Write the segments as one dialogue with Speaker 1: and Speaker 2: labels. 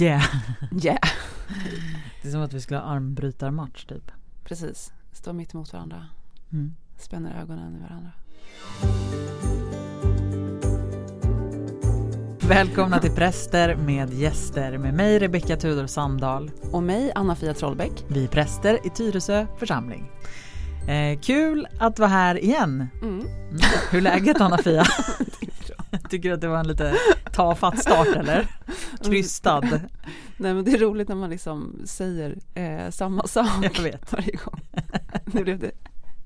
Speaker 1: Yeah.
Speaker 2: Yeah.
Speaker 1: Det är som att vi skulle ha armbrytarmatch typ.
Speaker 2: Precis, stå mitt emot varandra.
Speaker 1: Mm.
Speaker 2: Spänner ögonen i varandra.
Speaker 1: Välkomna till Präster med gäster med mig Rebecka Tudor Sandahl.
Speaker 2: Och mig, Anna-Fia Trollbäck.
Speaker 1: Vi är präster i Tyresö församling. Eh, kul att vara här igen.
Speaker 2: Mm.
Speaker 1: Mm. Hur är läget Anna-Fia? Tycker du att det var en lite tafatt start eller? Krystad.
Speaker 2: Nej men det är roligt när man liksom säger eh, samma sak
Speaker 1: Jag vet.
Speaker 2: varje gång. Det blev, det,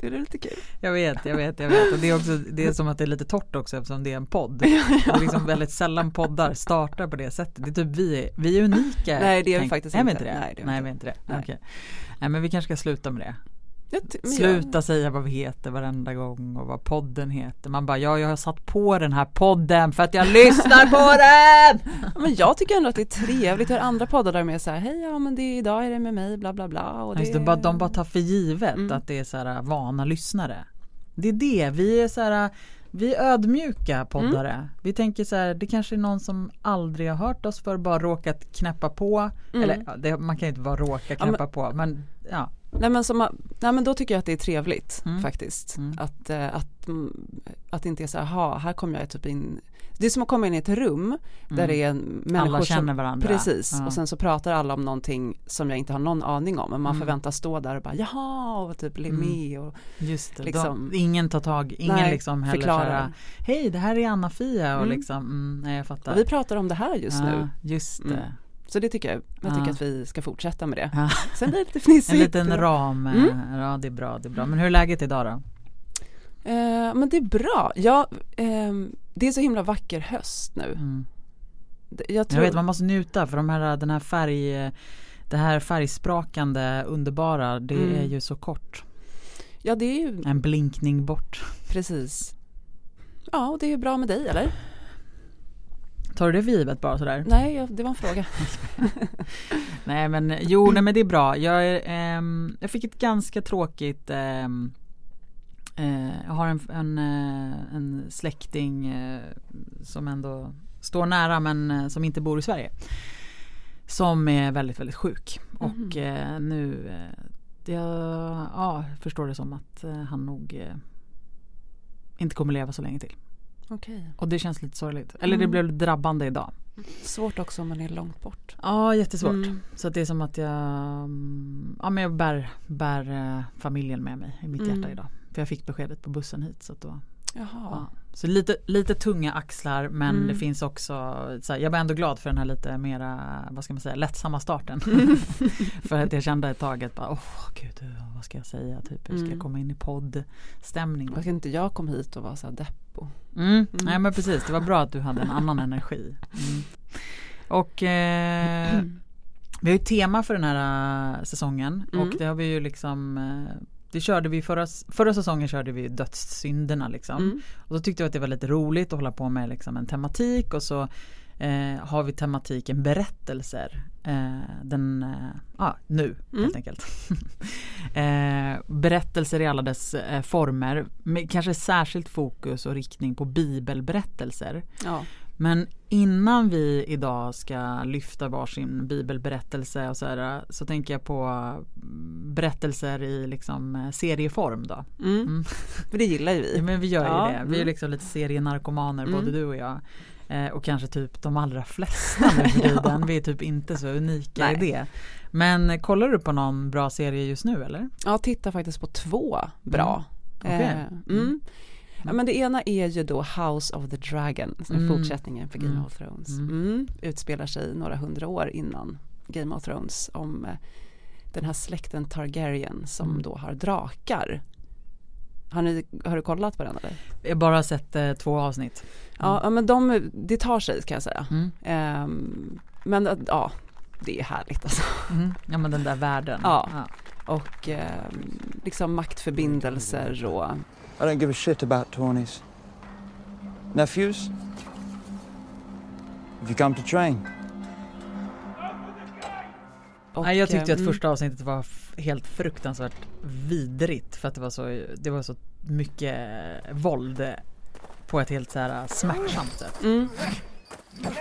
Speaker 2: det blev lite kul.
Speaker 1: Jag vet, jag vet, jag vet. Och det är också det är som att det är lite torrt också eftersom det är en podd. Det är liksom väldigt sällan poddar startar på det sättet. Det är typ vi, är- vi är unika.
Speaker 2: Nej, det är vi faktiskt
Speaker 1: är vi
Speaker 2: inte.
Speaker 1: inte det?
Speaker 2: Nej, det är
Speaker 1: Nej,
Speaker 2: inte.
Speaker 1: vi är inte det.
Speaker 2: Nej.
Speaker 1: Okej. Nej, men vi kanske ska sluta med det.
Speaker 2: Jag
Speaker 1: Sluta säga vad vi heter varenda gång och vad podden heter. Man bara, ja jag har satt på den här podden för att jag lyssnar på den!
Speaker 2: Men jag tycker ändå att det är trevligt. Har andra poddar där är så här, hej ja men det, är- idag är det med mig, bla bla bla. Och
Speaker 1: Just det, bara, de bara tar för givet
Speaker 2: Mm.
Speaker 1: att det är så här vana lyssnare. Det är det, vi är så här vi är ödmjuka poddare.
Speaker 2: Mm.
Speaker 1: Vi tänker så här, det kanske är någon som aldrig har hört oss för bara råkat knäppa på.
Speaker 2: Mm.
Speaker 1: Eller det, man kan ju inte bara råka
Speaker 2: Ja, men-
Speaker 1: knäppa på men ja.
Speaker 2: Nej men, som, nej men då tycker jag att det är trevligt
Speaker 1: Mm.
Speaker 2: faktiskt.
Speaker 1: Mm.
Speaker 2: Att, eh, att, mm, att det inte är så här, "Ha, här kommer jag typ in. Det är som att komma in i ett rum där det är människor
Speaker 1: Mm. Alla känner
Speaker 2: som,
Speaker 1: varandra.
Speaker 2: Precis,
Speaker 1: Ja.
Speaker 2: och sen så pratar alla om någonting som jag inte har någon aning om. Men man
Speaker 1: Mm.
Speaker 2: förväntas stå där och bara jaha och typ
Speaker 1: Mm.
Speaker 2: med och
Speaker 1: Just det,
Speaker 2: liksom-
Speaker 1: de, ingen tar tag, ingen
Speaker 2: Nej,
Speaker 1: liksom heller
Speaker 2: förklarar.
Speaker 1: Hej det här är Anna-Fia och
Speaker 2: Mm.
Speaker 1: liksom, mm, nej jag fattar.
Speaker 2: och vi pratar om det här just
Speaker 1: ja,
Speaker 2: nu.
Speaker 1: Just det.
Speaker 2: Så det tycker jag, jag tycker
Speaker 1: Ja.
Speaker 2: att vi ska fortsätta med det.
Speaker 1: Ja.
Speaker 2: Sen blir det lite fnissigt.
Speaker 1: En liten ram, eh,
Speaker 2: Mm.
Speaker 1: ja det är bra, det är bra. Men hur är läget idag då?
Speaker 2: Eh, men det är bra. Ja, ehm, det är så himla vacker höst nu.
Speaker 1: Mm.
Speaker 2: Jag tror,
Speaker 1: Jag vet man måste njuta för de här, den här färg Det här färgsprakande underbara det
Speaker 2: Mm.
Speaker 1: är ju så kort
Speaker 2: ja det är ju
Speaker 1: En blinkning bort
Speaker 2: precis. Ja, och det är bra med dig eller?
Speaker 1: Tar du det för givet bara sådär?
Speaker 2: Nej, jag, det var en fråga.
Speaker 1: Nej men jo nej men det är bra. Jag, ehm, jag fick ett ganska tråkigt ehm, eh, Jag har en, en, eh, en släkting eh, Som ändå står nära men eh, som inte bor i Sverige. Som är väldigt väldigt sjuk. Och eh, nu eh, det, Ja jag förstår det som att eh, han nog eh, Inte kommer leva så länge till
Speaker 2: Okej.
Speaker 1: Och det känns lite sorgligt Eller det
Speaker 2: Mm.
Speaker 1: blev drabbande idag
Speaker 2: Svårt också om man är långt bort.
Speaker 1: Ja jättesvårt
Speaker 2: Mm.
Speaker 1: Så det är som att jag mm, Ja men jag bär, bär eh, familjen med mig i mitt
Speaker 2: Mm.
Speaker 1: hjärta idag För jag fick beskedet på bussen hit så då
Speaker 2: Jaha.
Speaker 1: ja. Så lite, lite tunga axlar men
Speaker 2: Mm.
Speaker 1: det finns också så här, Jag var ändå glad för den här lite mera Vad ska man säga lättsamma starten För att jag kände ett tag att bara, åh gud vad ska jag säga typ Hur ska jag
Speaker 2: Mm.
Speaker 1: komma in i poddstämning
Speaker 2: Varför inte jag kom hit och var så här deppo.
Speaker 1: Mm. Nej men precis, det var bra att du hade en annan energi. Mm. Och eh, vi har ju tema för den här eh, säsongen
Speaker 2: Mm.
Speaker 1: och det har vi ju liksom eh, det körde vi förra, förra säsongen körde vi dödssynderna liksom.
Speaker 2: Mm.
Speaker 1: Och då tyckte vi att det var lite roligt att hålla på med liksom en tematik och så eh, har vi tematiken berättelser. Eh, den, eh, ah, nu
Speaker 2: Mm.
Speaker 1: helt enkelt. eh, berättelser i alla dess eh, former. Med kanske särskilt fokus och riktning på bibelberättelser.
Speaker 2: Ja.
Speaker 1: Men innan vi idag ska lyfta varsin bibelberättelse och så, här, så tänker jag på berättelser i liksom eh, serieform då.
Speaker 2: Mm.
Speaker 1: Mm.
Speaker 2: För det gillar ju
Speaker 1: Ja,
Speaker 2: vi.
Speaker 1: men vi gör ju
Speaker 2: Ja,
Speaker 1: det. Vi är
Speaker 2: mm.
Speaker 1: liksom lite serienarkomaner
Speaker 2: Mm.
Speaker 1: både du och jag. Eh, och kanske typ de allra flesta nu för tiden. Vi är typ inte så unika
Speaker 2: Nej.
Speaker 1: i det. Men kollar du på någon bra serie just nu eller?
Speaker 2: Jag tittar faktiskt på två bra. Eh, mm. Ja, men det ena är ju då House of the Dragon,
Speaker 1: Mm.
Speaker 2: fortsättningen för Game
Speaker 1: Mm.
Speaker 2: of Thrones.
Speaker 1: Mm.
Speaker 2: Mm. Utspelar sig några hundra år innan Game of Thrones om eh, den här släkten Targaryen som
Speaker 1: Mm.
Speaker 2: då har drakar. Har, ni, har du kollat på den eller?
Speaker 1: Jag har bara sett eh, två avsnitt.
Speaker 2: Ja, ja, men de, det tar sig kan jag säga.
Speaker 1: Mm.
Speaker 2: Ehm, men ja, det är härligt alltså.
Speaker 1: Mm. Ja men den där världen.
Speaker 2: Ja. Och ehm, liksom maktförbindelser och
Speaker 3: I don't give a shit about Tawnies. Nephews? Have you come to train?
Speaker 2: Och,
Speaker 1: Nej, jag tyckte att
Speaker 2: mm,
Speaker 1: första avsnittet var helt fruktansvärt vidrigt för att det var så, det var så mycket våld på ett helt så här smärtsamt sätt.
Speaker 2: Mm.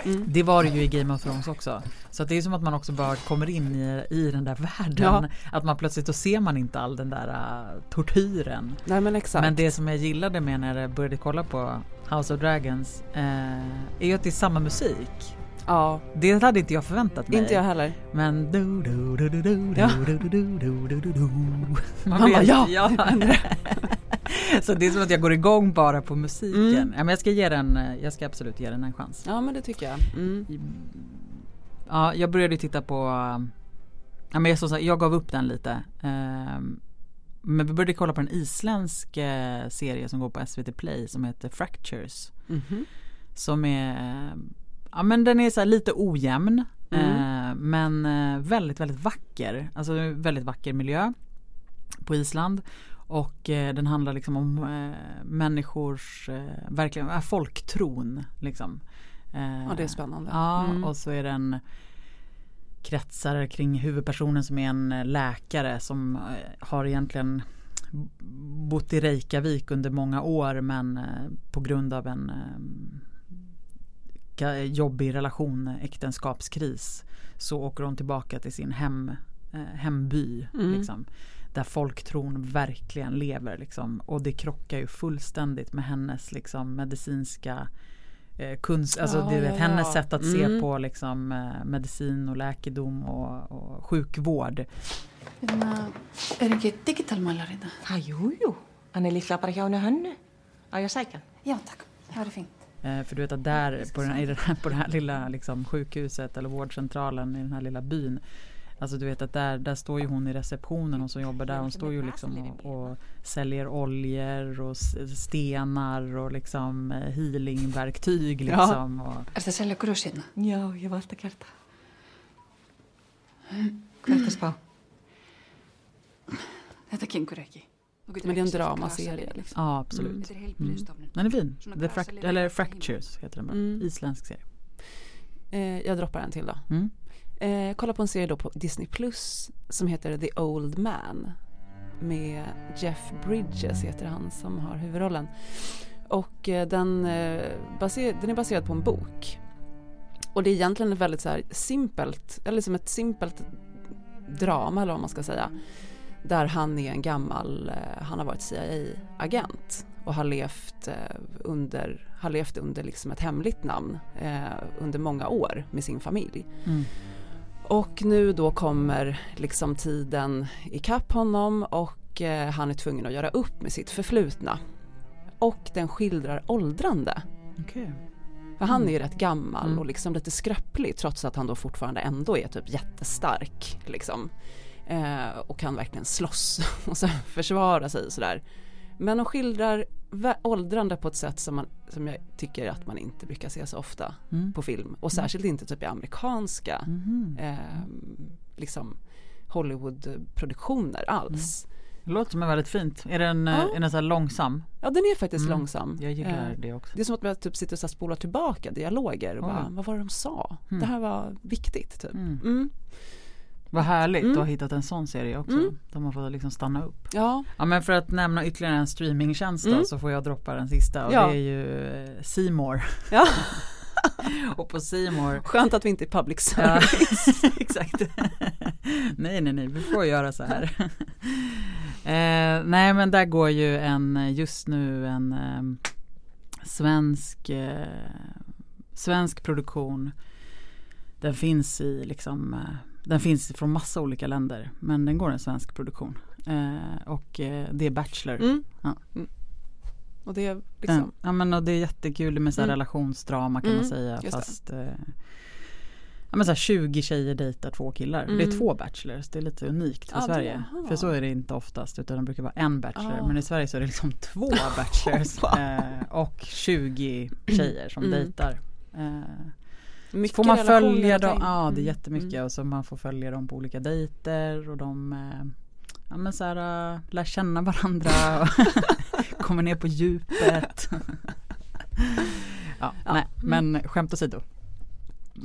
Speaker 2: Mm.
Speaker 1: Det var det ju i Game of Thrones också. Så det är som att man också bara kommer in i, i den där världen.
Speaker 2: Ja.
Speaker 1: Att man plötsligt då ser man inte all den där uh, tortyren.
Speaker 2: Nej men exakt.
Speaker 1: Men det som jag gillade med när jag började kolla på House of Dragons eh, är ju att det är samma musik.
Speaker 2: ja,
Speaker 1: Det hade inte jag förväntat mig.
Speaker 2: inte jag heller.
Speaker 1: Men du du du du du
Speaker 2: Ja.
Speaker 1: du du du du du du du Man
Speaker 2: Han bara,
Speaker 1: vet-
Speaker 2: ja!
Speaker 1: Så det är som att jag går igång bara på musiken.
Speaker 2: Mm.
Speaker 1: Ja, men jag ska ge den, jag ska absolut ge den en chans.
Speaker 2: Ja men det tycker jag. Mm.
Speaker 1: Ja, jag började titta på Ja men jag, sagt, jag gav upp den lite. Ehm, Men vi började kolla på en isländsk eh, serie som går på SVT Play som heter Fractures.
Speaker 2: Mhm.
Speaker 1: Som är Ja men den är så lite ojämn.
Speaker 2: Mm.
Speaker 1: eh, Men eh, väldigt väldigt vacker. Alltså väldigt vacker miljö. På Island. Och eh, den handlar liksom om eh, människors, eh, verkligen, äh, folktron liksom. Eh,
Speaker 2: Ja det är spännande.
Speaker 1: Ja,
Speaker 2: Mm.
Speaker 1: och så är den kretsar kring huvudpersonen som är en eh, läkare som eh, har egentligen bott i Reykjavik under många år men eh, på grund av en eh, jobbig relation, eh, äktenskapskris så åker hon tillbaka till sin hem, eh, hemby.
Speaker 2: Mm.
Speaker 1: Liksom, där folktron verkligen lever. Liksom, och det krockar ju fullständigt med hennes liksom, medicinska eh, kunst, alltså
Speaker 2: Ja,
Speaker 1: du
Speaker 2: ja,
Speaker 1: hennes
Speaker 2: ja.
Speaker 1: sätt att se
Speaker 2: Mm.
Speaker 1: på liksom, eh, medicin och läkedom och, och sjukvård.
Speaker 4: Hérna, er ekki digitalmælar hérna?
Speaker 5: Ha, jú, jú. Hann er líklega bara hjá henni hönnu. Á ég að sækja hann?
Speaker 4: Já, takk. Það er fínt.
Speaker 1: Eh, för du vet att där på, den här, på det här lilla liksom, sjukhuset eller vårdcentralen i den här lilla byn Alltså du vet att där, där står ju hon i receptionen och som jobbar där. Hon står ju liksom och, och säljer oljor och stenar och liksom eh, healingverktyg
Speaker 2: Ja.
Speaker 1: liksom.
Speaker 4: Hérna?
Speaker 5: Já, ég hef alltaf gert það. Hvað er það spá?
Speaker 4: Þetta gengur ekki.
Speaker 2: Men det är en dramaserie liksom.
Speaker 1: ja absolut.
Speaker 4: Er heilbriðstofnun.
Speaker 1: Den är fin. The fract- eller Fractures heter den bara.
Speaker 2: Mm.
Speaker 1: Isländsk serie.
Speaker 2: Eh, jag droppar en till då.
Speaker 1: Mm.
Speaker 2: Eh, kolla på en serie då på Disney Plus som heter The Old Man. Med Jeff Bridges heter han som har huvudrollen. Och eh, den, eh, baser, den är baserad på en bok. Och det är egentligen ett väldigt så här simpelt, eller som ett simpelt drama eller vad man ska säga. Där han är en gammal, eh, han har varit CIA-agent och har levt eh, under, har levt under liksom ett hemligt namn eh, under många år med sin familj.
Speaker 1: Mm.
Speaker 2: Och nu då kommer liksom tiden ikapp honom och eh, han är tvungen att göra upp med sitt förflutna. Och den skildrar åldrande.
Speaker 1: Okej.
Speaker 2: För han
Speaker 1: Mm.
Speaker 2: är ju rätt gammal
Speaker 1: Mm.
Speaker 2: och liksom lite skröplig trots att han då fortfarande ändå är typ jättestark. Liksom. Eh, och kan verkligen slåss och försvara sig sådär. Men de skildrar åldrande på ett sätt som, man, som jag tycker att man inte brukar se så ofta
Speaker 1: Mm.
Speaker 2: på film. Och särskilt inte typ i amerikanska eh, liksom Hollywoodproduktioner alls.
Speaker 1: Det låter som är väldigt fint. Är den,
Speaker 2: Ja.
Speaker 1: är den så långsam?
Speaker 2: Ja den är faktiskt
Speaker 1: Mm.
Speaker 2: långsam.
Speaker 1: Jag gillar
Speaker 2: Eh,
Speaker 1: det också.
Speaker 2: det är som att man typ sitter och så spolar tillbaka dialoger och
Speaker 1: Oj.
Speaker 2: bara, vad var det de sa?
Speaker 1: Mm.
Speaker 2: Det här var viktigt typ.
Speaker 1: Mm.
Speaker 2: Mm.
Speaker 1: Vad härligt
Speaker 2: Mm.
Speaker 1: att ha hittat en sån serie också.
Speaker 2: Mm.
Speaker 1: Där man får liksom stanna upp.
Speaker 2: Ja,
Speaker 1: Ja men för att nämna ytterligare en streamingtjänst då,
Speaker 2: Mm.
Speaker 1: så får jag droppa den sista och
Speaker 2: Ja.
Speaker 1: det är ju eh, More.
Speaker 2: ja.
Speaker 1: och på C More
Speaker 2: skönt att vi inte är public
Speaker 1: Ja,
Speaker 2: service.
Speaker 1: exakt. nej, nej, nej, vi får göra så här. eh, nej, men där går ju en, just nu en eh, svensk, eh, svensk produktion. Den finns i liksom, eh, den finns från massa olika länder, men den går en svensk produktion. Eh, och eh, det är Bachelor.
Speaker 2: Mm.
Speaker 1: Ja.
Speaker 2: Mm. Och det är liksom,
Speaker 1: Ja men och det är jättekul med så
Speaker 2: Mm.
Speaker 1: relationsdrama kan
Speaker 2: Mm,
Speaker 1: man säga
Speaker 2: just det.
Speaker 1: fast eh, Ja men så här 20 tjejer dejtar två killar. Det är
Speaker 2: Mm.
Speaker 1: två bachelors, det är lite unikt för
Speaker 2: det-
Speaker 1: Sverige.
Speaker 2: jaha.
Speaker 1: För så är det inte oftast utan det brukar vara en bachelor.
Speaker 2: Ah.
Speaker 1: Men i Sverige så är det liksom två bachelors eh, och 20 tjejer som
Speaker 2: Mm.
Speaker 1: dejtar.
Speaker 2: Mycket
Speaker 1: får man följa dem, ja det är
Speaker 2: Mm.
Speaker 1: jättemycket
Speaker 2: Mm.
Speaker 1: och så man får följa dem på olika dejter och de eh, Ja men så här, äh, lär känna varandra och kommer ner på djupet. ja,
Speaker 2: Ja.
Speaker 1: nej, men skämt åsido.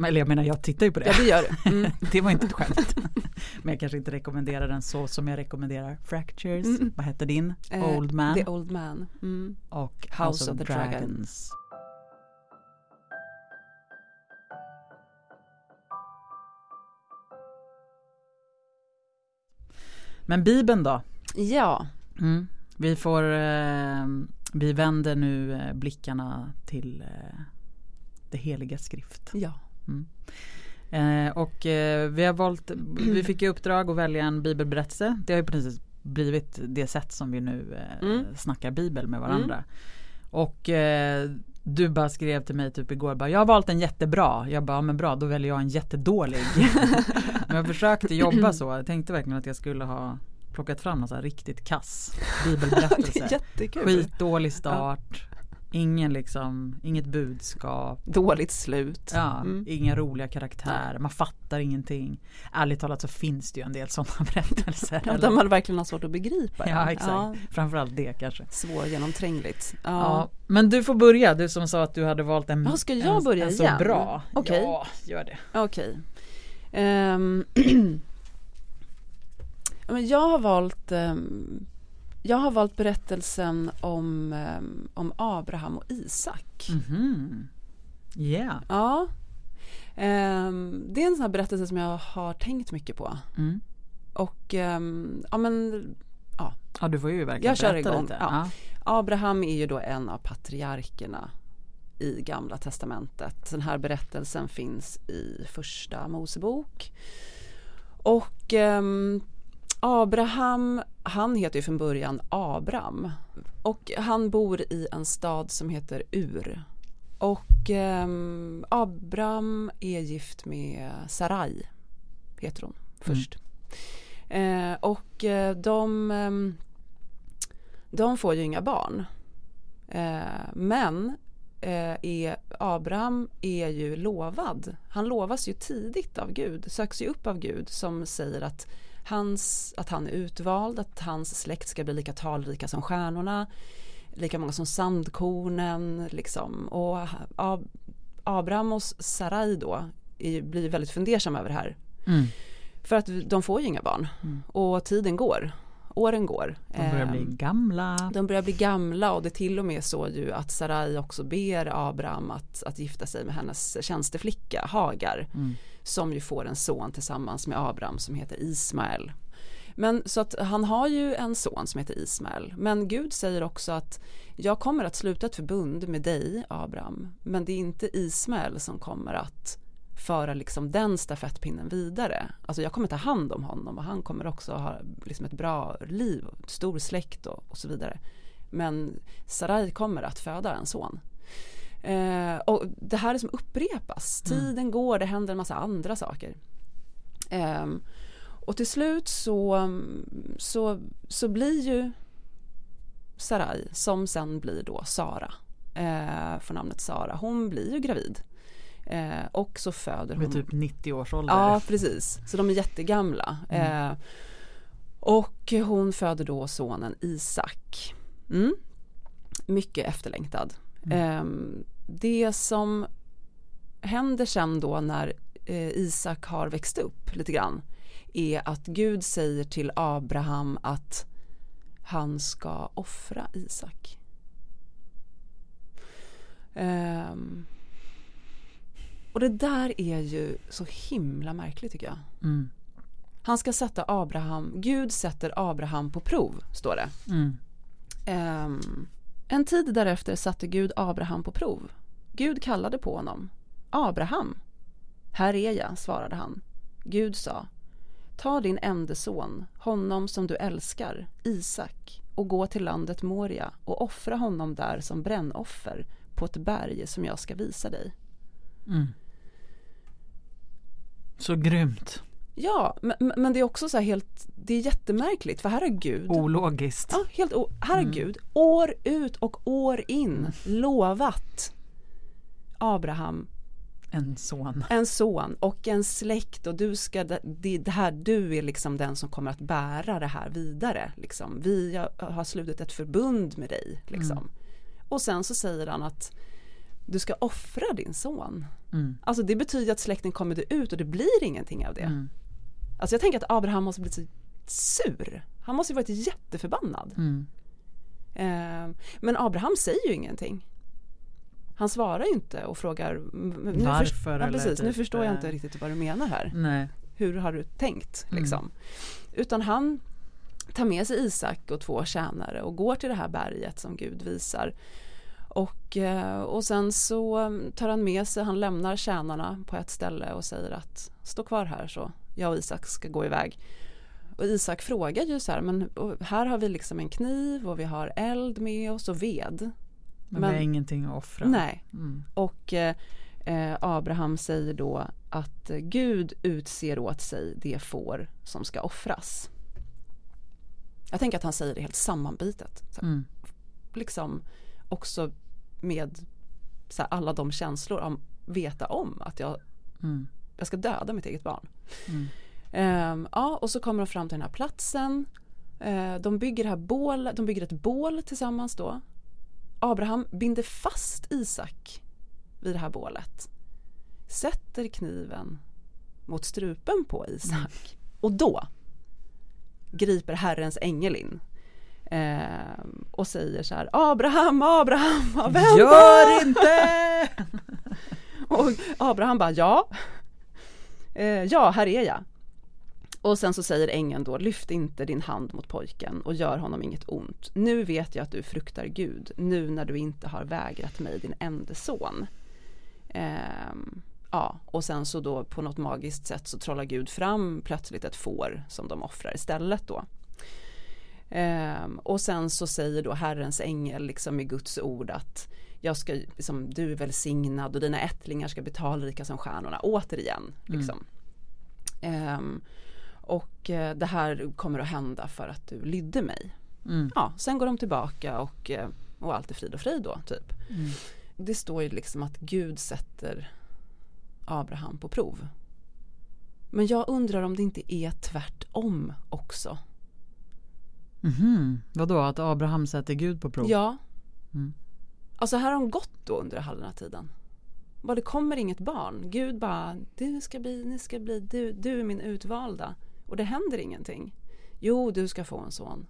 Speaker 1: Eller jag menar jag tittar ju på det.
Speaker 2: Ja det gör det. Mm.
Speaker 1: det var inte ett skämt. men jag kanske inte rekommenderar den så som jag rekommenderar Fractures.
Speaker 2: Mm.
Speaker 1: Vad hette din?
Speaker 2: Eh,
Speaker 1: Old Man.
Speaker 2: The Old Man. Mm.
Speaker 1: och House, of,
Speaker 2: of the
Speaker 1: Dragons.
Speaker 2: Dragon.
Speaker 1: Men Bibeln då?
Speaker 2: Ja,
Speaker 1: Mm. Vi får, eh, vi vänder nu eh, blickarna till eh, det heliga skrift.
Speaker 2: ja.
Speaker 1: Eh, och eh, vi har valt, vi fick i uppdrag att välja en bibelberättelse. Det har ju precis blivit det sätt som vi nu eh,
Speaker 2: Mm.
Speaker 1: snackar bibel med varandra. Och eh, du bara skrev till mig typ igår bara, jag har valt en jättebra. Jag bara, ja, men bra då väljer jag en jättedålig. men jag försökte jobba så. Jag tänkte verkligen att jag skulle ha plockat fram någon så här riktigt kass bibelberättelse. Skitdålig start. Ingen liksom, inget budskap.
Speaker 2: Dåligt slut.
Speaker 1: Ja,
Speaker 2: Mm.
Speaker 1: inga roliga karaktärer, man fattar ingenting. Ärligt talat så finns det ju en del sådana berättelser.
Speaker 2: Ja, där man verkligen har svårt att begripa.
Speaker 1: ja exakt,
Speaker 2: Ja,
Speaker 1: framförallt det kanske.
Speaker 2: svårgenomträngligt.
Speaker 1: Ja.
Speaker 2: Ja.
Speaker 1: Men du får börja, du som sa att du hade valt en,
Speaker 2: Ja, ska jag
Speaker 1: en,
Speaker 2: börja
Speaker 1: en så
Speaker 2: igen?
Speaker 1: bra.
Speaker 2: Okej.
Speaker 1: Ja, gör det.
Speaker 2: Okej. Ehm, ja, men jag har valt ehm, jag har valt berättelsen om, ehm, om Abraham och Isak.
Speaker 1: Mhm. Yeah.
Speaker 2: Ja. Ehm, det är en sån här berättelse som jag har tänkt mycket på.
Speaker 1: Mm.
Speaker 2: Och ehm, ja men
Speaker 1: Ja du får ju verkligen
Speaker 2: Jag kör igång,
Speaker 1: lite.
Speaker 2: ja. Abraham är ju då en av patriarkerna i Gamla Testamentet. Den här berättelsen finns i Första Mosebok. Och ehm, Abraham, han heter ju från början Abram. Och han bor i en stad som heter Ur. Och ehm, Abram är gift med Sarai, heter hon först. Eh, och eh, de, ehm, de får ju inga barn. Eh, men eh, är, Abraham är ju lovad. Han lovas ju tidigt av Gud, söks ju upp av Gud som säger att, hans, att han är utvald, att hans släkt ska bli lika talrika som stjärnorna, lika många som sandkornen. Liksom. Och Ab- Abraham och Sarai då är, blir väldigt fundersamma över det här.
Speaker 1: Mm.
Speaker 2: För att de får ju inga barn och tiden går, åren går.
Speaker 1: De börjar bli
Speaker 2: Ehm,
Speaker 1: gamla.
Speaker 2: de börjar bli gamla och det är till och med så ju att Sarai också ber Abraham att, att gifta sig med hennes tjänsteflicka Hagar
Speaker 1: Mm
Speaker 2: som ju får en son tillsammans med Abraham som heter Ismael. Men så att han har ju en son som heter Ismael men Gud säger också att jag kommer att sluta ett förbund med dig Abraham men det är inte Ismael som kommer att föra liksom den stafettpinnen vidare. Alltså jag kommer ta hand om honom och han kommer också ha liksom ett bra liv, och stor släkt och, och så vidare. Men Sarai kommer att föda en son. Eh, och det här liksom upprepas. Tiden går, det händer en massa andra saker. Ehm, och till slut så, så, så blir ju Sarai, som sen blir då Sara, eh, får namnet Sara, hon blir ju gravid. Eh, och så föder hon
Speaker 1: Vid typ 90 års ålder.
Speaker 2: Ja, precis. Så de är jättegamla. Eh, och hon föder då sonen Isak. Mm. Mycket efterlängtad. Eh, det som händer sen då när eh, Isak har växt upp lite grann är att Gud säger till Abraham att han ska offra Isak. Ehm, och det där är ju så himla märkligt tycker jag.
Speaker 1: Mm.
Speaker 2: Han ska sätta Abraham, Gud sätter Abraham på prov, står det.
Speaker 1: Mm.
Speaker 2: Ehm, en tid därefter satte Gud Abraham på prov. Gud kallade på honom. Abraham. Här är jag, svarade han. Gud sa. Ta din enda son, honom som du älskar, Isak, och gå till landet Moria och offra honom där som brännoffer på ett berg som jag ska visa dig.
Speaker 1: Mm. Så grymt.
Speaker 2: Ja, men, men det är också så här helt, det är jättemärkligt för här har Gud
Speaker 1: Ologiskt.
Speaker 2: Ja, helt här har Gud år ut och år in lovat Abraham
Speaker 1: En son.
Speaker 2: en son och en släkt och du ska, det, det här, du är liksom den som kommer att bära det här vidare. Liksom. Vi har- slutit ett förbund med dig. Liksom. Och sen så säger han att du ska offra din son.
Speaker 1: Mm.
Speaker 2: Alltså det betyder att släkten kommer dö ut och det blir ingenting av det.
Speaker 1: Mm.
Speaker 2: Alltså jag tänker att Abraham måste bli så sur. Han måste ju varit jätteförbannad.
Speaker 1: Mm.
Speaker 2: Eh, Men Abraham säger ju ingenting. Han svarar ju inte och frågar nu
Speaker 1: Varför
Speaker 2: ja, precis, Nu
Speaker 1: typ,
Speaker 2: förstår jag
Speaker 1: eh,
Speaker 2: inte riktigt vad du menar här.
Speaker 1: Nej.
Speaker 2: Hur har du tänkt
Speaker 1: Mm.
Speaker 2: liksom? Utan han, tar med sig Isak och två tjänare och går till det här berget som Gud visar. Och, eh, och sen så mm, tar han med sig, han lämnar tjänarna på ett ställe och säger att stå kvar här så jag och Isak ska gå iväg. Och Isak frågar ju så här, men här har vi liksom en kniv och vi har eld med oss och ved.
Speaker 1: Men,
Speaker 2: Men-
Speaker 1: vi har ingenting att offra.
Speaker 2: Nej,
Speaker 1: Mm.
Speaker 2: och eh, eh, Abraham säger då att Gud utser åt sig det får som ska offras. Jag tänker att han säger det helt sammanbitet. Så,
Speaker 1: Mm.
Speaker 2: Liksom också med så här, alla de känslor om veta om att jag,
Speaker 1: Mm.
Speaker 2: Jag ska döda mitt eget barn.
Speaker 1: Mm.
Speaker 2: Ehm, ja, och så kommer de fram till den här platsen. Eh, de bygger här bål, de bygger ett bål tillsammans då. Abraham binder fast Isak vid det här bålet. Sätter kniven mot strupen på Isak. Och då griper Herrens ängel in. Ehm, och säger så här Abraham, Abraham, vänta!
Speaker 1: Gör inte!
Speaker 2: Och Abraham bara ja. Eh, ja, här är jag. Och sen så säger ängeln då, lyft inte din hand mot pojken och gör honom inget ont. Nu vet jag att du fruktar Gud, nu när du inte har vägrat mig din enda son. Eh, ja, och sen så då på något magiskt sätt så trollar Gud fram plötsligt ett får som de offrar istället då. Eh, och sen så säger då Herrens ängel liksom med Guds ord att jag ska, liksom, du är välsignad och dina ättlingar ska bli talrika som stjärnorna återigen. Liksom. Ehm, och eh, det här kommer att hända för att du lydde mig.
Speaker 1: Mm.
Speaker 2: Ja, sen går de tillbaka och, eh, och allt är frid och frid då typ.
Speaker 1: Mm.
Speaker 2: Det står ju liksom att Gud sätter Abraham på prov. Men jag undrar om det inte är tvärtom också.
Speaker 1: Mhm. Vadå, att Abraham sätter Gud på prov?
Speaker 2: Ja.
Speaker 1: Mm.
Speaker 2: Alltså här har de gått då under halva tiden. Bara det kommer inget barn. Gud bara, du ska bli, ni ska bli, du, du är min utvalda. Och det händer ingenting. Jo, du ska få en son.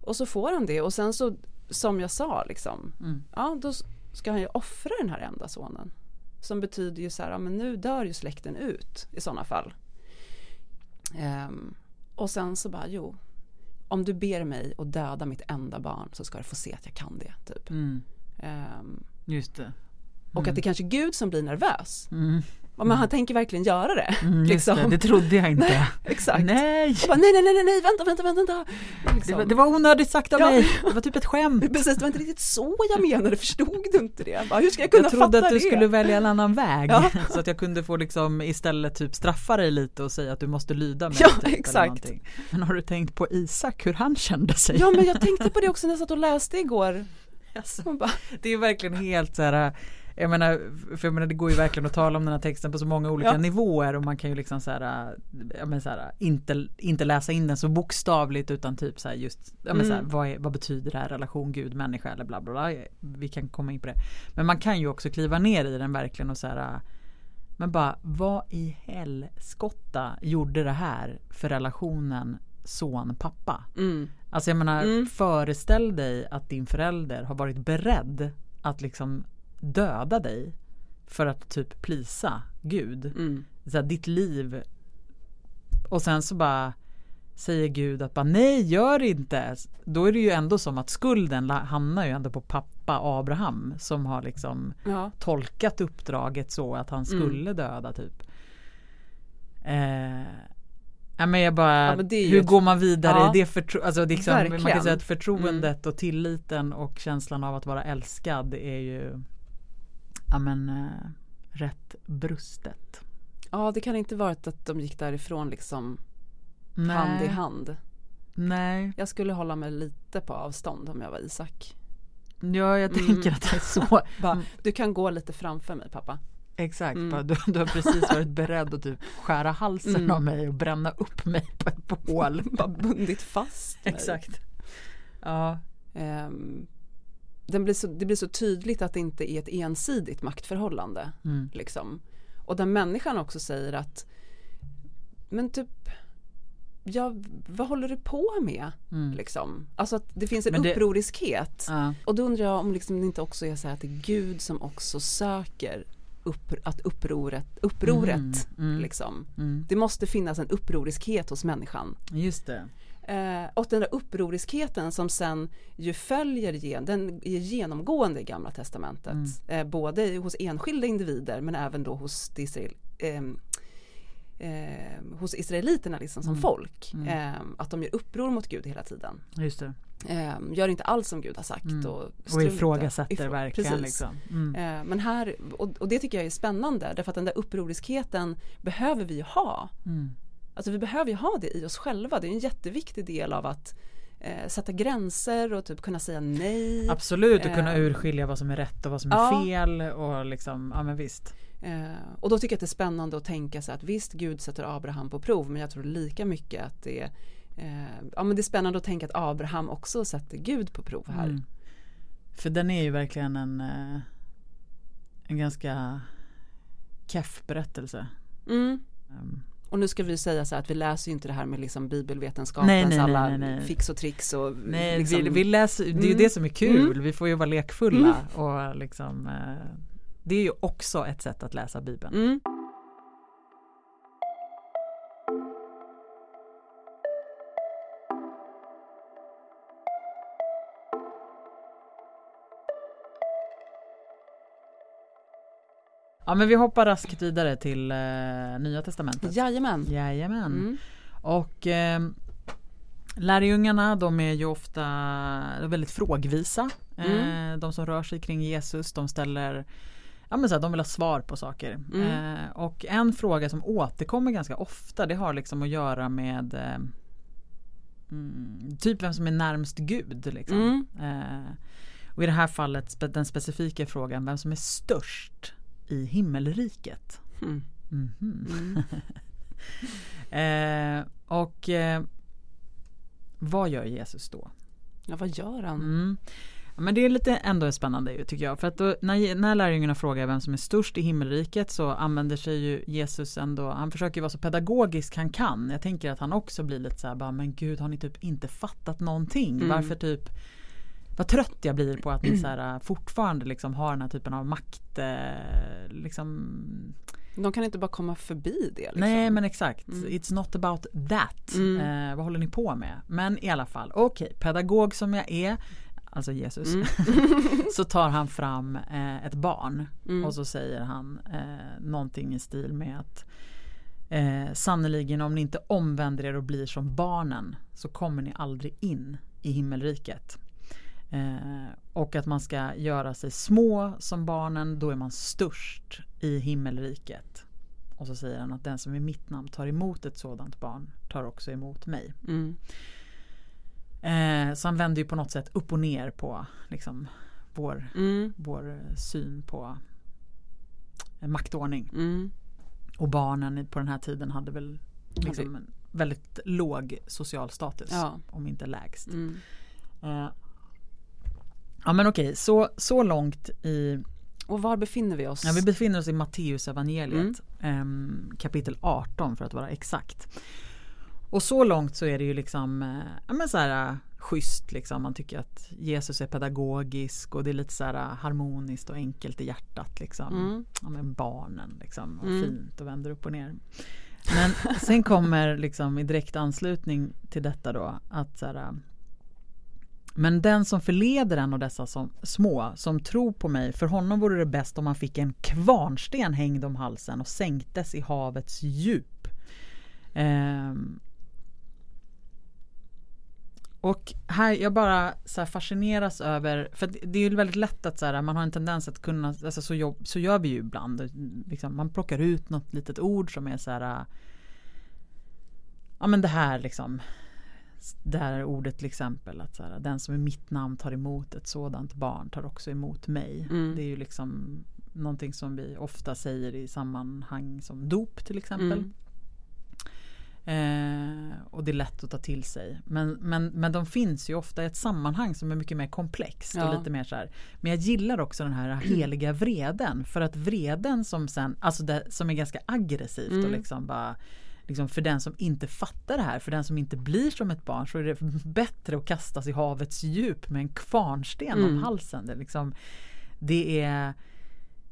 Speaker 2: Och så får han det och sen så, som jag sa liksom,
Speaker 1: Mm.
Speaker 2: ja då ska han ju offra den här enda sonen. Som betyder ju så här, ja men nu dör ju släkten ut i sådana fall. Ehm, och sen så bara, jo, om du ber mig att döda mitt enda barn så ska du få se att jag kan det. Typ.
Speaker 1: Mm.
Speaker 2: Ehm,
Speaker 1: Just det.
Speaker 2: och att det kanske är Gud som blir nervös.
Speaker 1: Mm.
Speaker 2: Ja, Men han tänker verkligen göra det.
Speaker 1: Mm,
Speaker 2: liksom.
Speaker 1: det. det trodde jag inte.
Speaker 2: Exakt.
Speaker 1: Nej!
Speaker 2: Bara, nej, nej, nej, nej, nej, vänta, vänta, vänta. vänta.
Speaker 1: Det
Speaker 2: Liksom.
Speaker 1: var, det var onödigt sagt av
Speaker 2: Ja.
Speaker 1: mig. Det var typ ett skämt.
Speaker 2: Precis, det var inte riktigt så jag menade, förstod du inte det? Bara, hur ska jag kunna
Speaker 1: Jag trodde
Speaker 2: fatta
Speaker 1: att du
Speaker 2: det?
Speaker 1: skulle välja en annan väg.
Speaker 2: Ja.
Speaker 1: Så att jag kunde få liksom istället typ straffa dig lite och säga att du måste lyda mig.
Speaker 2: Ja,
Speaker 1: typ,
Speaker 2: exakt.
Speaker 1: Men har du tänkt på Isak, hur han kände sig?
Speaker 2: Ja, men jag tänkte på det också när jag satt och läste igår.
Speaker 1: Alltså,
Speaker 2: bara,
Speaker 1: det är verkligen helt så här jag menar, för jag menar det går ju verkligen att tala om den här texten på så många olika
Speaker 2: Ja.
Speaker 1: nivåer och man kan ju liksom så här, ja men så här, inte, inte läsa in den så bokstavligt utan typ så här just, ja men så här,
Speaker 2: Mm.
Speaker 1: vad, är, vad betyder det här relation Gud människa eller bla bla bla. Vi kan komma in på det. Men man kan ju också kliva ner i den verkligen och så här men bara vad i helskotta gjorde det här för relationen son-pappa?
Speaker 2: mm,
Speaker 1: Alltså jag menar,
Speaker 2: Mm.
Speaker 1: föreställ dig att din förälder har varit beredd att liksom döda dig för att typ plisa Gud.
Speaker 2: mm,
Speaker 1: Så här, ditt liv och sen så bara säger Gud att bara nej gör inte. Då är det ju ändå som att skulden hamnar ju ändå på pappa Abraham som har liksom
Speaker 2: ja,
Speaker 1: tolkat uppdraget så att han
Speaker 2: Mm.
Speaker 1: skulle döda typ. Eh, ja, men jag bara,
Speaker 2: Ja, men
Speaker 1: hur
Speaker 2: ett-
Speaker 1: går man vidare
Speaker 2: Ja.
Speaker 1: i det förtro- alltså liksom, Man kan.
Speaker 2: Mm.
Speaker 1: säga att förtroendet och tilliten och känslan av att vara älskad är ju ja men eh, rätt brustet.
Speaker 2: ja, det kan inte varit att de gick därifrån liksom
Speaker 1: Nej,
Speaker 2: hand i hand.
Speaker 1: Nej,
Speaker 2: Jag skulle hålla mig lite på avstånd om jag var Isak.
Speaker 1: ja jag
Speaker 2: Mm.
Speaker 1: tänker att det är så.
Speaker 2: Bara, du kan gå lite framför mig pappa.
Speaker 1: Exakt,
Speaker 2: Mm.
Speaker 1: bara, du, du har precis varit beredd att typ skära halsen
Speaker 2: Mm.
Speaker 1: av mig och bränna upp mig på ett bål.
Speaker 2: Bara bundit fast mig.
Speaker 1: Exakt. Ja.
Speaker 2: Ehm, den blir så, det blir så tydligt att det inte är ett ensidigt maktförhållande.
Speaker 1: Mm.
Speaker 2: Liksom. Och där människan också säger att men typ ja, vad håller du på med?
Speaker 1: Mm.
Speaker 2: Liksom. Alltså att det finns en
Speaker 1: det-
Speaker 2: upproriskhet.
Speaker 1: Ja.
Speaker 2: Och då undrar jag om liksom det inte också är så här att det är Gud som också söker upp, att upproret, upproret
Speaker 1: Mm, mm.
Speaker 2: liksom.
Speaker 1: Mm.
Speaker 2: Det måste finnas en upproriskhet hos människan.
Speaker 1: Just det.
Speaker 2: Eh, och den där upproriskheten som sen ju följer, gen, den är genomgående i Gamla Testamentet.
Speaker 1: Mm.
Speaker 2: Eh, både hos enskilda individer men även då hos, det Israel, eh, eh, hos israeliterna liksom som
Speaker 1: Mm.
Speaker 2: folk.
Speaker 1: Mm.
Speaker 2: Eh, att de gör uppror mot Gud hela tiden.
Speaker 1: Just det.
Speaker 2: Eh, gör inte alls som Gud har sagt.
Speaker 1: Mm.
Speaker 2: Och,
Speaker 1: Och ifrågasätter
Speaker 2: ifrå-
Speaker 1: verkligen liksom. Mm.
Speaker 2: Eh, Men här, och, och det tycker jag är spännande därför att den där upproriskheten behöver vi ha. Alltså vi behöver ju ha det i oss själva. Det är en jätteviktig del av att eh, sätta gränser och typ kunna säga nej.
Speaker 1: Absolut, och kunna
Speaker 2: Eh,
Speaker 1: urskilja vad som är rätt och vad som är
Speaker 2: ja.
Speaker 1: fel och liksom, ja men visst.
Speaker 2: Eh, och då tycker jag att det är spännande att tänka sig att visst Gud sätter Abraham på prov men jag tror lika mycket att det är eh, Ja men det är spännande att tänka att Abraham också sätter Gud på prov här.
Speaker 1: Mm. För den är ju verkligen en, eh, en ganska keff berättelse.
Speaker 2: Mm. Och nu ska vi säga så här att vi läser ju inte det här med liksom bibelvetenskapens
Speaker 1: Nej, nej,
Speaker 2: alla
Speaker 1: nej,
Speaker 2: fix och tricks och
Speaker 1: nej,
Speaker 2: liksom,
Speaker 1: vi, vi läser, det är ju
Speaker 2: Mm.
Speaker 1: det som är kul,
Speaker 2: Mm.
Speaker 1: vi får ju vara lekfulla och liksom eh, Det är ju också ett sätt att läsa bibeln. Ja men vi hoppar raskt vidare till eh, Nya Testamentet.
Speaker 2: Jajamän.
Speaker 1: Jajamän.
Speaker 2: Mm.
Speaker 1: Och eh, lärjungarna de är ju ofta väldigt frågvisa.
Speaker 2: Mm.
Speaker 1: Eh, de som rör sig kring Jesus de ställer Ja men så här, de vill ha svar på saker.
Speaker 2: Mm.
Speaker 1: Eh, och en fråga som återkommer ganska ofta det har liksom att göra med eh, mm, typ vem som är närmst Gud. Liksom.
Speaker 2: Mm.
Speaker 1: Eh, och i det här fallet den specifika frågan vem som är störst i himmelriket.
Speaker 2: Mm. Mm.
Speaker 1: eh, och eh, vad gör Jesus då?
Speaker 2: Ja vad gör han?
Speaker 1: Mm. Men det är lite ändå spännande ju, tycker jag. För att då, när, när lärjungarna frågar vem som är störst i himmelriket så använder sig ju Jesus ändå, han försöker vara så pedagogisk han kan. Jag tänker att han också blir lite så här, bara, men gud har ni typ inte fattat någonting?
Speaker 2: Mm.
Speaker 1: Varför typ vad trött jag blir på att ni så här, fortfarande liksom har den här typen av makt. Eh, liksom,
Speaker 2: De kan inte bara komma förbi det. Liksom.
Speaker 1: Nej men exakt.
Speaker 2: Mm.
Speaker 1: It's not about that.
Speaker 2: Mm.
Speaker 1: Eh, vad håller ni på med? Men i alla fall, okej, pedagog som jag är, alltså Jesus,
Speaker 2: Mm.
Speaker 1: så tar han fram eh, ett barn
Speaker 2: Mm.
Speaker 1: och så säger han eh, någonting i stil med att eh, sannoliken om ni inte omvänder er och blir som barnen så kommer ni aldrig in i himmelriket. Eh, och att man ska göra sig små som barnen, då är man störst i himmelriket. Och så säger han att den som i mitt namn tar emot ett sådant barn tar också emot mig.
Speaker 2: Mm.
Speaker 1: Eh, så han vänder ju på något sätt upp och ner på liksom, vår,
Speaker 2: Mm.
Speaker 1: vår syn på eh, maktordning.
Speaker 2: Mm.
Speaker 1: Och barnen på den här tiden hade väl liksom en väldigt låg social status.
Speaker 2: Ja.
Speaker 1: Om inte lägst.
Speaker 2: Mm.
Speaker 1: Eh, ja men okej, så, så långt i
Speaker 2: Och var befinner vi oss?
Speaker 1: Ja, vi befinner oss i Matteus evangeliet ehm, kapitel 18 för att vara exakt. Och så långt så är det ju liksom eh, ja, men så här, eh, schysst liksom. Man tycker att Jesus är pedagogisk och det är lite så här eh, harmoniskt och enkelt i hjärtat liksom.
Speaker 2: Mm.
Speaker 1: Ja, men barnen liksom och
Speaker 2: Mm.
Speaker 1: fint och vänder upp och ner. Men sen kommer liksom i direkt anslutning till detta då att så här, eh, men den som förleder en av dessa som, små som tror på mig, för honom vore det bäst om han fick en kvarnsten hängd om halsen och sänktes i havets djup. Eh, och här, jag bara så här fascineras över, för det det är ju väldigt lätt att så här, man har en tendens att kunna, alltså så, jobb, så gör vi ju ibland, liksom, man plockar ut något litet ord som är så här, ja men det här liksom, det här ordet till exempel att så här, den som i mitt namn tar emot ett sådant barn tar också emot mig.
Speaker 2: Mm.
Speaker 1: Det är ju liksom någonting som vi ofta säger i sammanhang som dop till exempel.
Speaker 2: Mm.
Speaker 1: Eh, och det är lätt att ta till sig. Men, men, men de finns ju ofta i ett sammanhang som är mycket mer komplext.
Speaker 2: Ja.
Speaker 1: Och lite mer så här. Men jag gillar också den här heliga vreden. För att vreden som sen, alltså det, som är ganska aggressivt och
Speaker 2: Mm.
Speaker 1: liksom bara Liksom för den som inte fattar det här, för den som inte blir som ett barn så är det bättre att kastas i havets djup med en kvarnsten om
Speaker 2: Mm.
Speaker 1: halsen. Det är, liksom, det är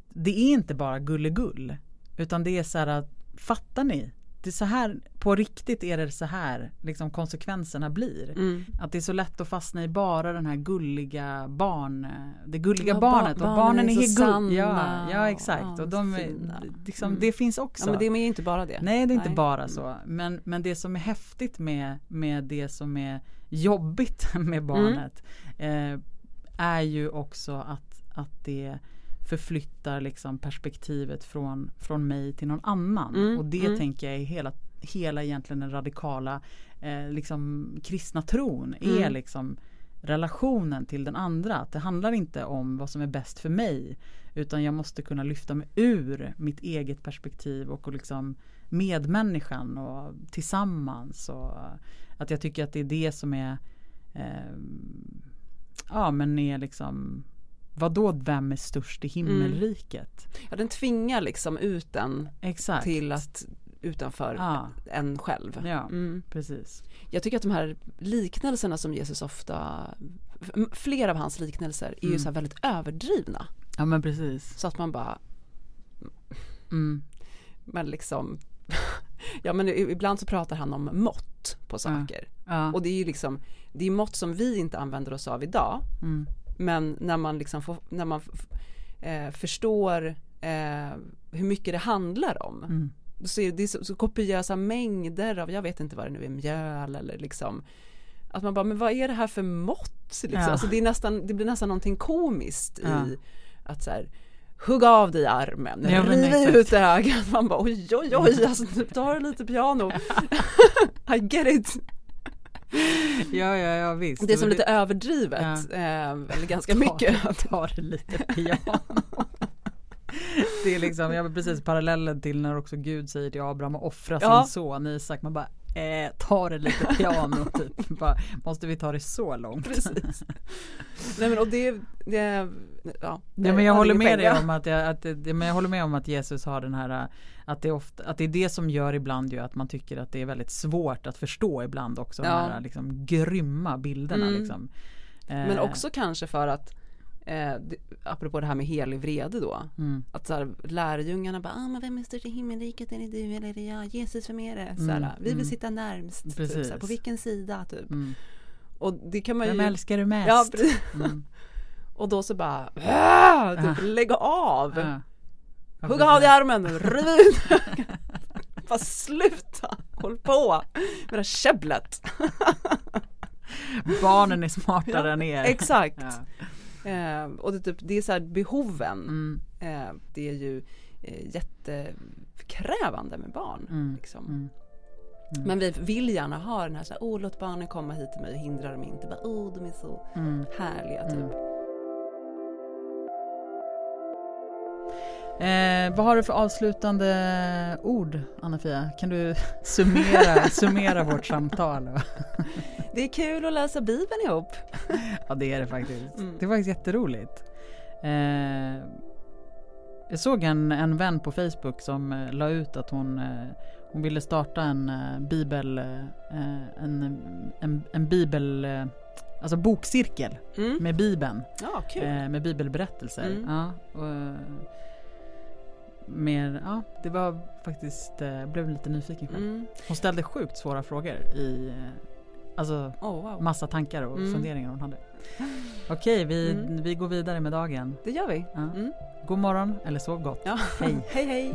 Speaker 1: det är inte bara gullegull utan det är så här att fattar ni? Det är så här, på riktigt är det så här liksom konsekvenserna blir.
Speaker 2: Mm.
Speaker 1: Att det är så lätt att fastna i bara den här gulliga barn, det gulliga
Speaker 2: Ja,
Speaker 1: barnet
Speaker 2: ba-
Speaker 1: och
Speaker 2: barnen
Speaker 1: barnen
Speaker 2: är så
Speaker 1: helt
Speaker 2: sanna.
Speaker 1: Ja, ja
Speaker 2: och-
Speaker 1: exakt
Speaker 2: ja,
Speaker 1: och de är, liksom,
Speaker 2: Mm.
Speaker 1: det finns också.
Speaker 2: Ja men det är ju inte bara det.
Speaker 1: Nej det är inte
Speaker 2: Nej.
Speaker 1: bara så. Men, men det som är häftigt med, med det som är jobbigt med barnet eh, är ju också att, att det förflyttar liksom perspektivet från, från mig till någon annan.
Speaker 2: Mm,
Speaker 1: Och det
Speaker 2: mm.
Speaker 1: tänker jag är hela, hela egentligen den radikala eh, liksom kristna tron är
Speaker 2: Mm.
Speaker 1: liksom relationen till den andra. Att det handlar inte om vad som är bäst för mig utan jag måste kunna lyfta mig ur mitt eget perspektiv och, och liksom medmänniskan och tillsammans. Och att jag tycker att det är det som är eh, Ja men är liksom Vadå vem är störst i himmelriket?
Speaker 2: Ja, den tvingar liksom ut en
Speaker 1: Exakt.
Speaker 2: till att utanför
Speaker 1: Ja.
Speaker 2: en själv.
Speaker 1: Ja,
Speaker 2: Mm.
Speaker 1: precis.
Speaker 2: Jag tycker att de här liknelserna som Jesus ofta, flera av hans liknelser är ju
Speaker 1: Mm.
Speaker 2: så här väldigt överdrivna.
Speaker 1: Ja men precis.
Speaker 2: Så att man bara,
Speaker 1: Mm.
Speaker 2: men liksom, ja men ibland så pratar han om mått på saker.
Speaker 1: Ja.
Speaker 2: Och det är ju liksom, det är mått som vi inte använder oss av idag. Men när man liksom får, när man eh, förstår eh, hur mycket det handlar om.
Speaker 1: Mm.
Speaker 2: Så är det så, så kopiösa mängder av, jag vet inte vad det nu är, mjöl eller liksom att man bara, men vad är det här för mått? Liksom?
Speaker 1: Ja.
Speaker 2: Alltså det, är nästan, det blir nästan någonting komiskt
Speaker 1: Ja.
Speaker 2: i att så här, hugga av dig armen,
Speaker 1: Ja,
Speaker 2: riv ut ögat. Man bara oj oj oj, alltså tar det lite piano. I get it.
Speaker 1: Ja, ja, ja visst.
Speaker 2: Det är som lite överdrivet,
Speaker 1: Ja.
Speaker 2: eh, eller ganska mycket.
Speaker 1: Ta, ta det lite piano. Det är liksom, jag har precis parallellen till när också Gud säger till Abraham att offra
Speaker 2: Ja.
Speaker 1: sin son Isak. Man bara, eh, ta det lite piano typ. Bara, måste vi ta det så långt?
Speaker 2: Precis. Nej men och det, det ja.
Speaker 1: Ja, men jag håller med dig om att, jag, att det, men jag håller med om att Jesus har den här att det, ofta, att det är det som gör ibland ju att man tycker att det är väldigt svårt att förstå ibland också de
Speaker 2: Ja.
Speaker 1: här liksom grymma bilderna
Speaker 2: Mm.
Speaker 1: liksom.
Speaker 2: Men
Speaker 1: Eh,
Speaker 2: också kanske för att eh, det, apropå det här med helig vrede då.
Speaker 1: mm,
Speaker 2: Att så här, lärjungarna bara, ah, men vem är störst i himmelriket? Är det du eller är det jag? Jesus för mer det. Så här,
Speaker 1: Mm,
Speaker 2: vi vill
Speaker 1: mm.
Speaker 2: sitta närmst. Typ, så här, på vilken sida? Typ.
Speaker 1: mm.
Speaker 2: Och det kan man ju.
Speaker 1: Vem älskar du mest?
Speaker 2: Ja.
Speaker 1: Mm.
Speaker 2: Och då så bara, "Ah!" typ,
Speaker 1: Ah.
Speaker 2: lägg av.
Speaker 1: Ja,
Speaker 2: Hugga av dig armen, riv ut Bara sluta, håll på med det här käbblet.
Speaker 1: Barnen är smartare
Speaker 2: Ja,
Speaker 1: än er.
Speaker 2: Exakt.
Speaker 1: Ja.
Speaker 2: Eh, och det, typ, det är så här behoven.
Speaker 1: Mm,
Speaker 2: Eh, det är ju eh, jättekrävande med barn.
Speaker 1: mm,
Speaker 2: Liksom.
Speaker 1: mm. Mm.
Speaker 2: Men vi vill gärna ha den här, så här åh låt barnen komma hit till mig och hindra dem inte. Bara, åh de är så
Speaker 1: Mm.
Speaker 2: härliga typ.
Speaker 1: Mm. Eh, vad har du för avslutande ord Anna-Fia? Kan du summera, summera vårt samtal?
Speaker 2: Det är kul att läsa Bibeln ihop.
Speaker 1: ja det är det faktiskt.
Speaker 2: Mm.
Speaker 1: Det är faktiskt jätteroligt. Eh, jag såg en, en vän på Facebook som eh, la ut att hon, eh, hon ville starta en eh, bibel, eh, en, en, en bibel, eh, alltså bokcirkel
Speaker 2: Mm.
Speaker 1: med bibeln.
Speaker 2: Ja, kul.
Speaker 1: Eh, med bibelberättelser.
Speaker 2: Mm.
Speaker 1: Ja, och, mer, ja, det var faktiskt, jag blev lite nyfiken själv.
Speaker 2: Mm.
Speaker 1: Hon ställde sjukt svåra frågor i, alltså
Speaker 2: Oh, wow.
Speaker 1: massa tankar och
Speaker 2: Mm.
Speaker 1: funderingar hon hade. Okej, vi,
Speaker 2: Mm.
Speaker 1: vi går vidare med dagen.
Speaker 2: Det gör vi.
Speaker 1: Ja.
Speaker 2: Mm.
Speaker 1: God morgon eller sov gott.
Speaker 2: Ja.
Speaker 1: Hej.
Speaker 2: hej hej.